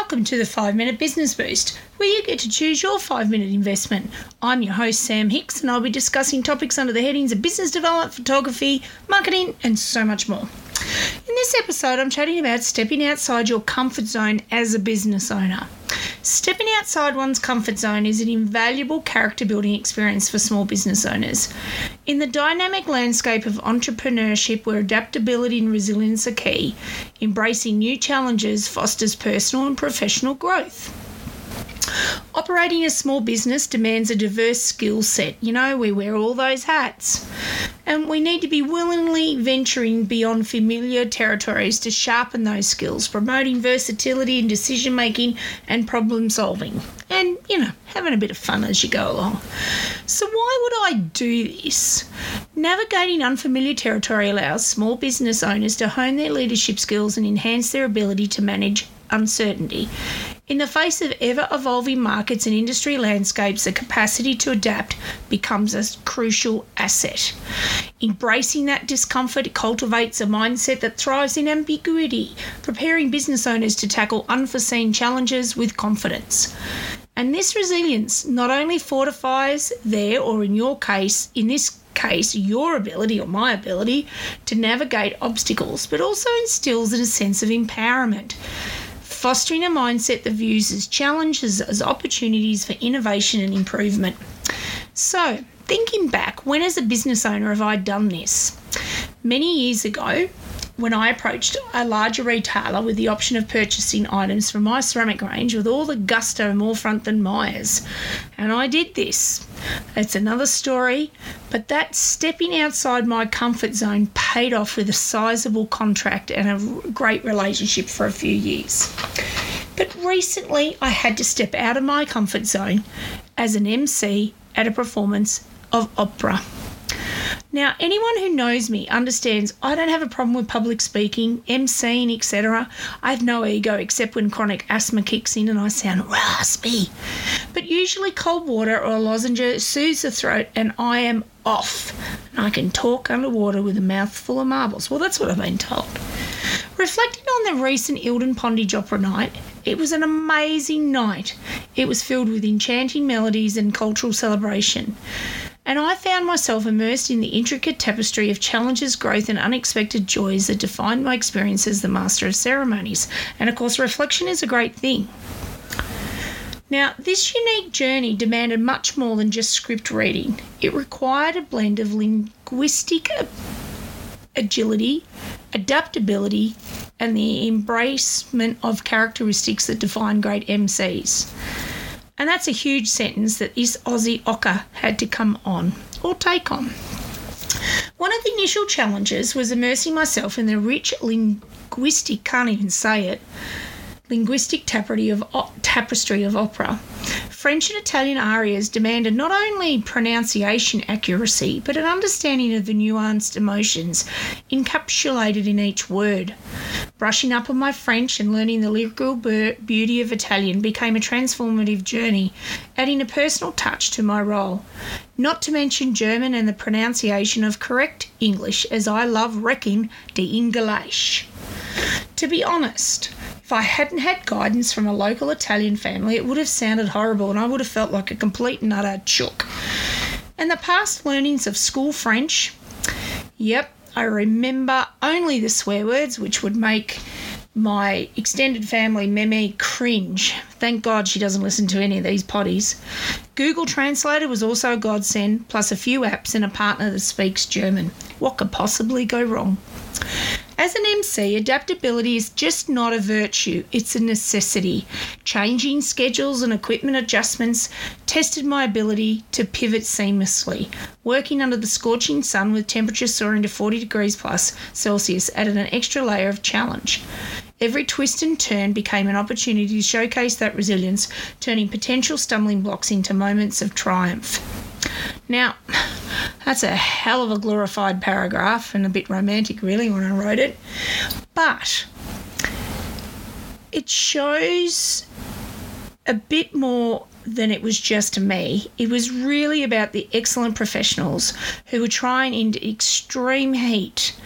Welcome to the 5 Minute Business Boost, where you get to choose your 5 minute investment. I'm your host, Sam Hicks, and I'll be discussing topics under the headings of business development, photography, marketing, and so much more. In this episode, I'm chatting about stepping outside your comfort zone as a business owner. Stepping outside one's comfort zone is an invaluable character building experience for small business owners. In the dynamic landscape of entrepreneurship where adaptability and resilience are key, embracing new challenges fosters personal and professional growth. Operating a small business demands a diverse skill set. You know, we wear all those hats. And we need to be willingly venturing beyond familiar territories to sharpen those skills, promoting versatility in decision making and problem solving. And, you know, having a bit of fun as you go along. So, why would I do this? Navigating unfamiliar territory allows small business owners to hone their leadership skills and enhance their ability to manage uncertainty. In the face of ever evolving markets and industry landscapes, the capacity to adapt becomes a crucial asset. Embracing that discomfort cultivates a mindset that thrives in ambiguity, preparing business owners to tackle unforeseen challenges with confidence. And this resilience not only fortifies their, or in your case, in this case, your ability or my ability to navigate obstacles, but also instills in a sense of empowerment fostering a mindset that views as challenges as opportunities for innovation and improvement. So, thinking back, when as a business owner have I done this? Many years ago, when I approached a larger retailer with the option of purchasing items from my ceramic range with all the gusto more front than Myers. And I did this. It's another story, but that stepping outside my comfort zone paid off with a sizable contract and a great relationship for a few years. But recently, I had to step out of my comfort zone as an MC at a performance of opera. Now, anyone who knows me understands I don't have a problem with public speaking, emceeing, etc. I have no ego except when chronic asthma kicks in and I sound raspy. But usually, cold water or a lozenge soothes the throat and I am off. And I can talk underwater with a mouthful of marbles. Well, that's what I've been told. Reflecting on the recent Eildon Pondage Opera Night, it was an amazing night. It was filled with enchanting melodies and cultural celebration and I found myself immersed in the intricate tapestry of challenges, growth, and unexpected joys that defined my experience as the master of ceremonies. And of course, reflection is a great thing. Now, this unique journey demanded much more than just script reading. It required a blend of linguistic agility, adaptability, and the embracement of characteristics that define great MCs. And that's a huge sentence that this Aussie ocker had to come on or take on. One of the initial challenges was immersing myself in the rich linguistic, can't even say it, linguistic tapestry of, tapestry of opera. French and Italian arias demanded not only pronunciation accuracy, but an understanding of the nuanced emotions encapsulated in each word. Brushing up on my French and learning the lyrical beauty of Italian became a transformative journey, adding a personal touch to my role. Not to mention German and the pronunciation of correct English, as I love wrecking the English. To be honest, if I hadn't had guidance from a local Italian family, it would have sounded horrible and I would have felt like a complete nutter chook. And the past learnings of school French, yep, I remember only the swear words, which would make my extended family Meme cringe. Thank God she doesn't listen to any of these potties. Google Translator was also a godsend, plus a few apps and a partner that speaks German. What could possibly go wrong? As an MC, adaptability is just not a virtue, it's a necessity. Changing schedules and equipment adjustments tested my ability to pivot seamlessly. Working under the scorching sun with temperatures soaring to 40 degrees plus Celsius added an extra layer of challenge. Every twist and turn became an opportunity to showcase that resilience, turning potential stumbling blocks into moments of triumph. Now, that's a hell of a glorified paragraph and a bit romantic, really, when I wrote it. But it shows a bit more than it was just me. It was really about the excellent professionals who were trying in extreme heat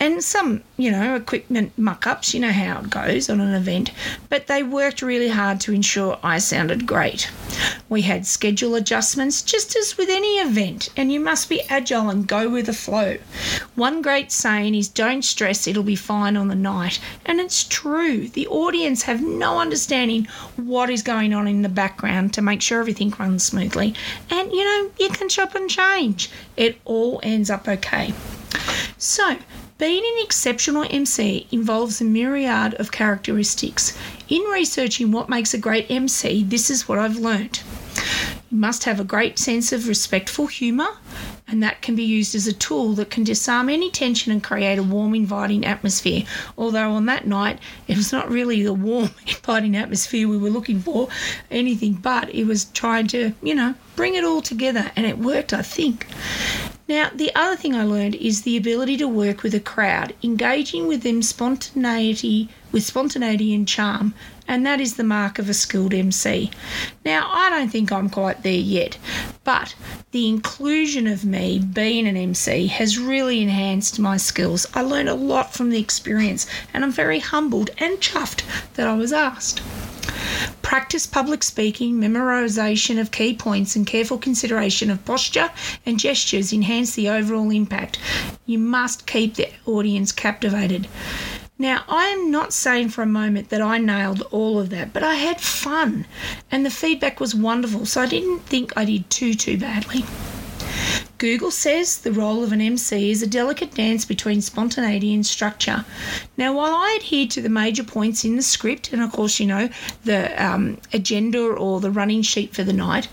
and some, you know, equipment muck ups. You know how it goes on an event. But they worked really hard to ensure I sounded great. We had schedule adjustments, just as with any event, and you must be agile and go with the flow. One great saying is don't stress, it'll be fine on the night. And it's true. The audience have no understanding what is going on in the background to make sure everything runs smoothly. And, you know, you can shop and change. It all ends up okay. So, being an exceptional MC involves a myriad of characteristics. In researching what makes a great MC, this is what I've learnt. You must have a great sense of respectful humour, and that can be used as a tool that can disarm any tension and create a warm, inviting atmosphere. Although on that night, it was not really the warm, inviting atmosphere we were looking for, anything but it was trying to, you know, bring it all together, and it worked, I think. Now, the other thing I learned is the ability to work with a crowd, engaging with them spontaneity with spontaneity and charm, and that is the mark of a skilled MC. Now, I don't think I'm quite there yet, but the inclusion of me being an MC has really enhanced my skills. I learned a lot from the experience, and I'm very humbled and chuffed that I was asked. Practice public speaking, memorization of key points, and careful consideration of posture and gestures enhance the overall impact. You must keep the audience captivated. Now, I am not saying for a moment that I nailed all of that, but I had fun and the feedback was wonderful, so I didn't think I did too, too badly. Google says the role of an MC is a delicate dance between spontaneity and structure. Now, while I adhered to the major points in the script, and of course, you know, the um, agenda or the running sheet for the night,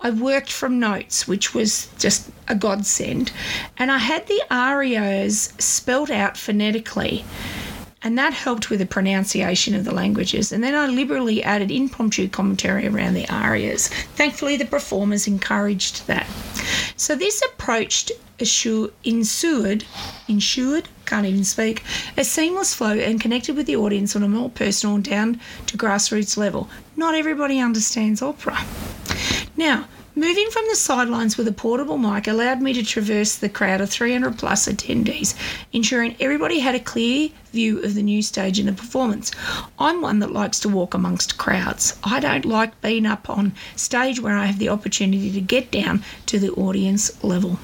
I worked from notes, which was just a godsend. And I had the arias spelt out phonetically and that helped with the pronunciation of the languages. And then I liberally added impromptu commentary around the arias. Thankfully, the performers encouraged that. So this approach ensured, ensured, can't even speak, a seamless flow and connected with the audience on a more personal and down to grassroots level. Not everybody understands opera. Now, Moving from the sidelines with a portable mic allowed me to traverse the crowd of 300 plus attendees, ensuring everybody had a clear view of the new stage and the performance. I'm one that likes to walk amongst crowds. I don't like being up on stage where I have the opportunity to get down to the audience level.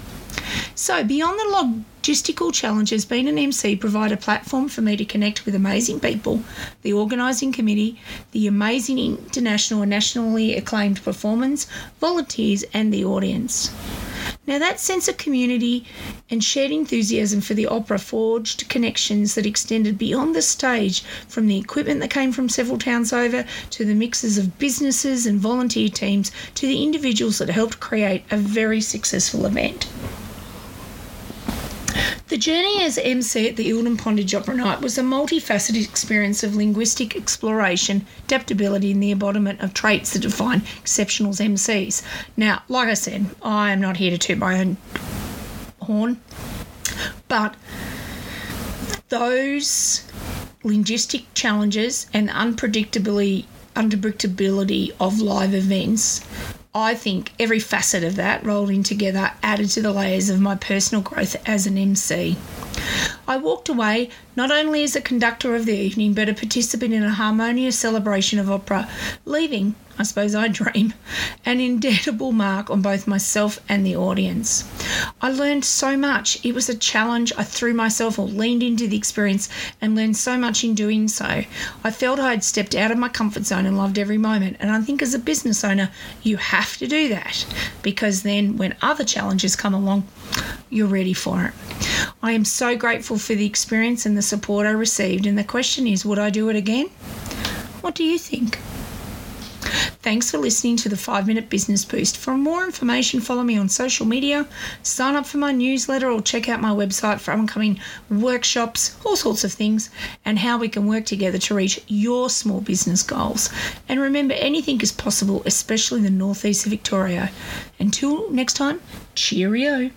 So, beyond the logistical challenges, being an MC provided a platform for me to connect with amazing people, the organising committee, the amazing international and nationally acclaimed performers, volunteers, and the audience. Now, that sense of community and shared enthusiasm for the opera forged connections that extended beyond the stage from the equipment that came from several towns over to the mixes of businesses and volunteer teams to the individuals that helped create a very successful event. The journey as MC at the Eildon Pondage Opera Night was a multifaceted experience of linguistic exploration, adaptability, and the embodiment of traits that define exceptional MCs. Now, like I said, I am not here to toot my own horn, but those linguistic challenges and unpredictability unpredictability of live events I think every facet of that rolled in together added to the layers of my personal growth as an MC. I walked away not only as a conductor of the evening, but a participant in a harmonious celebration of opera, leaving, I suppose I dream, an indelible mark on both myself and the audience. I learned so much. It was a challenge. I threw myself or leaned into the experience and learned so much in doing so. I felt I had stepped out of my comfort zone and loved every moment. And I think as a business owner, you have to do that because then when other challenges come along, you're ready for it. I am so grateful for the experience and the support I received. And the question is, would I do it again? What do you think? Thanks for listening to the 5 Minute Business Boost. For more information, follow me on social media, sign up for my newsletter, or check out my website for upcoming workshops, all sorts of things, and how we can work together to reach your small business goals. And remember, anything is possible, especially in the northeast of Victoria. Until next time, cheerio.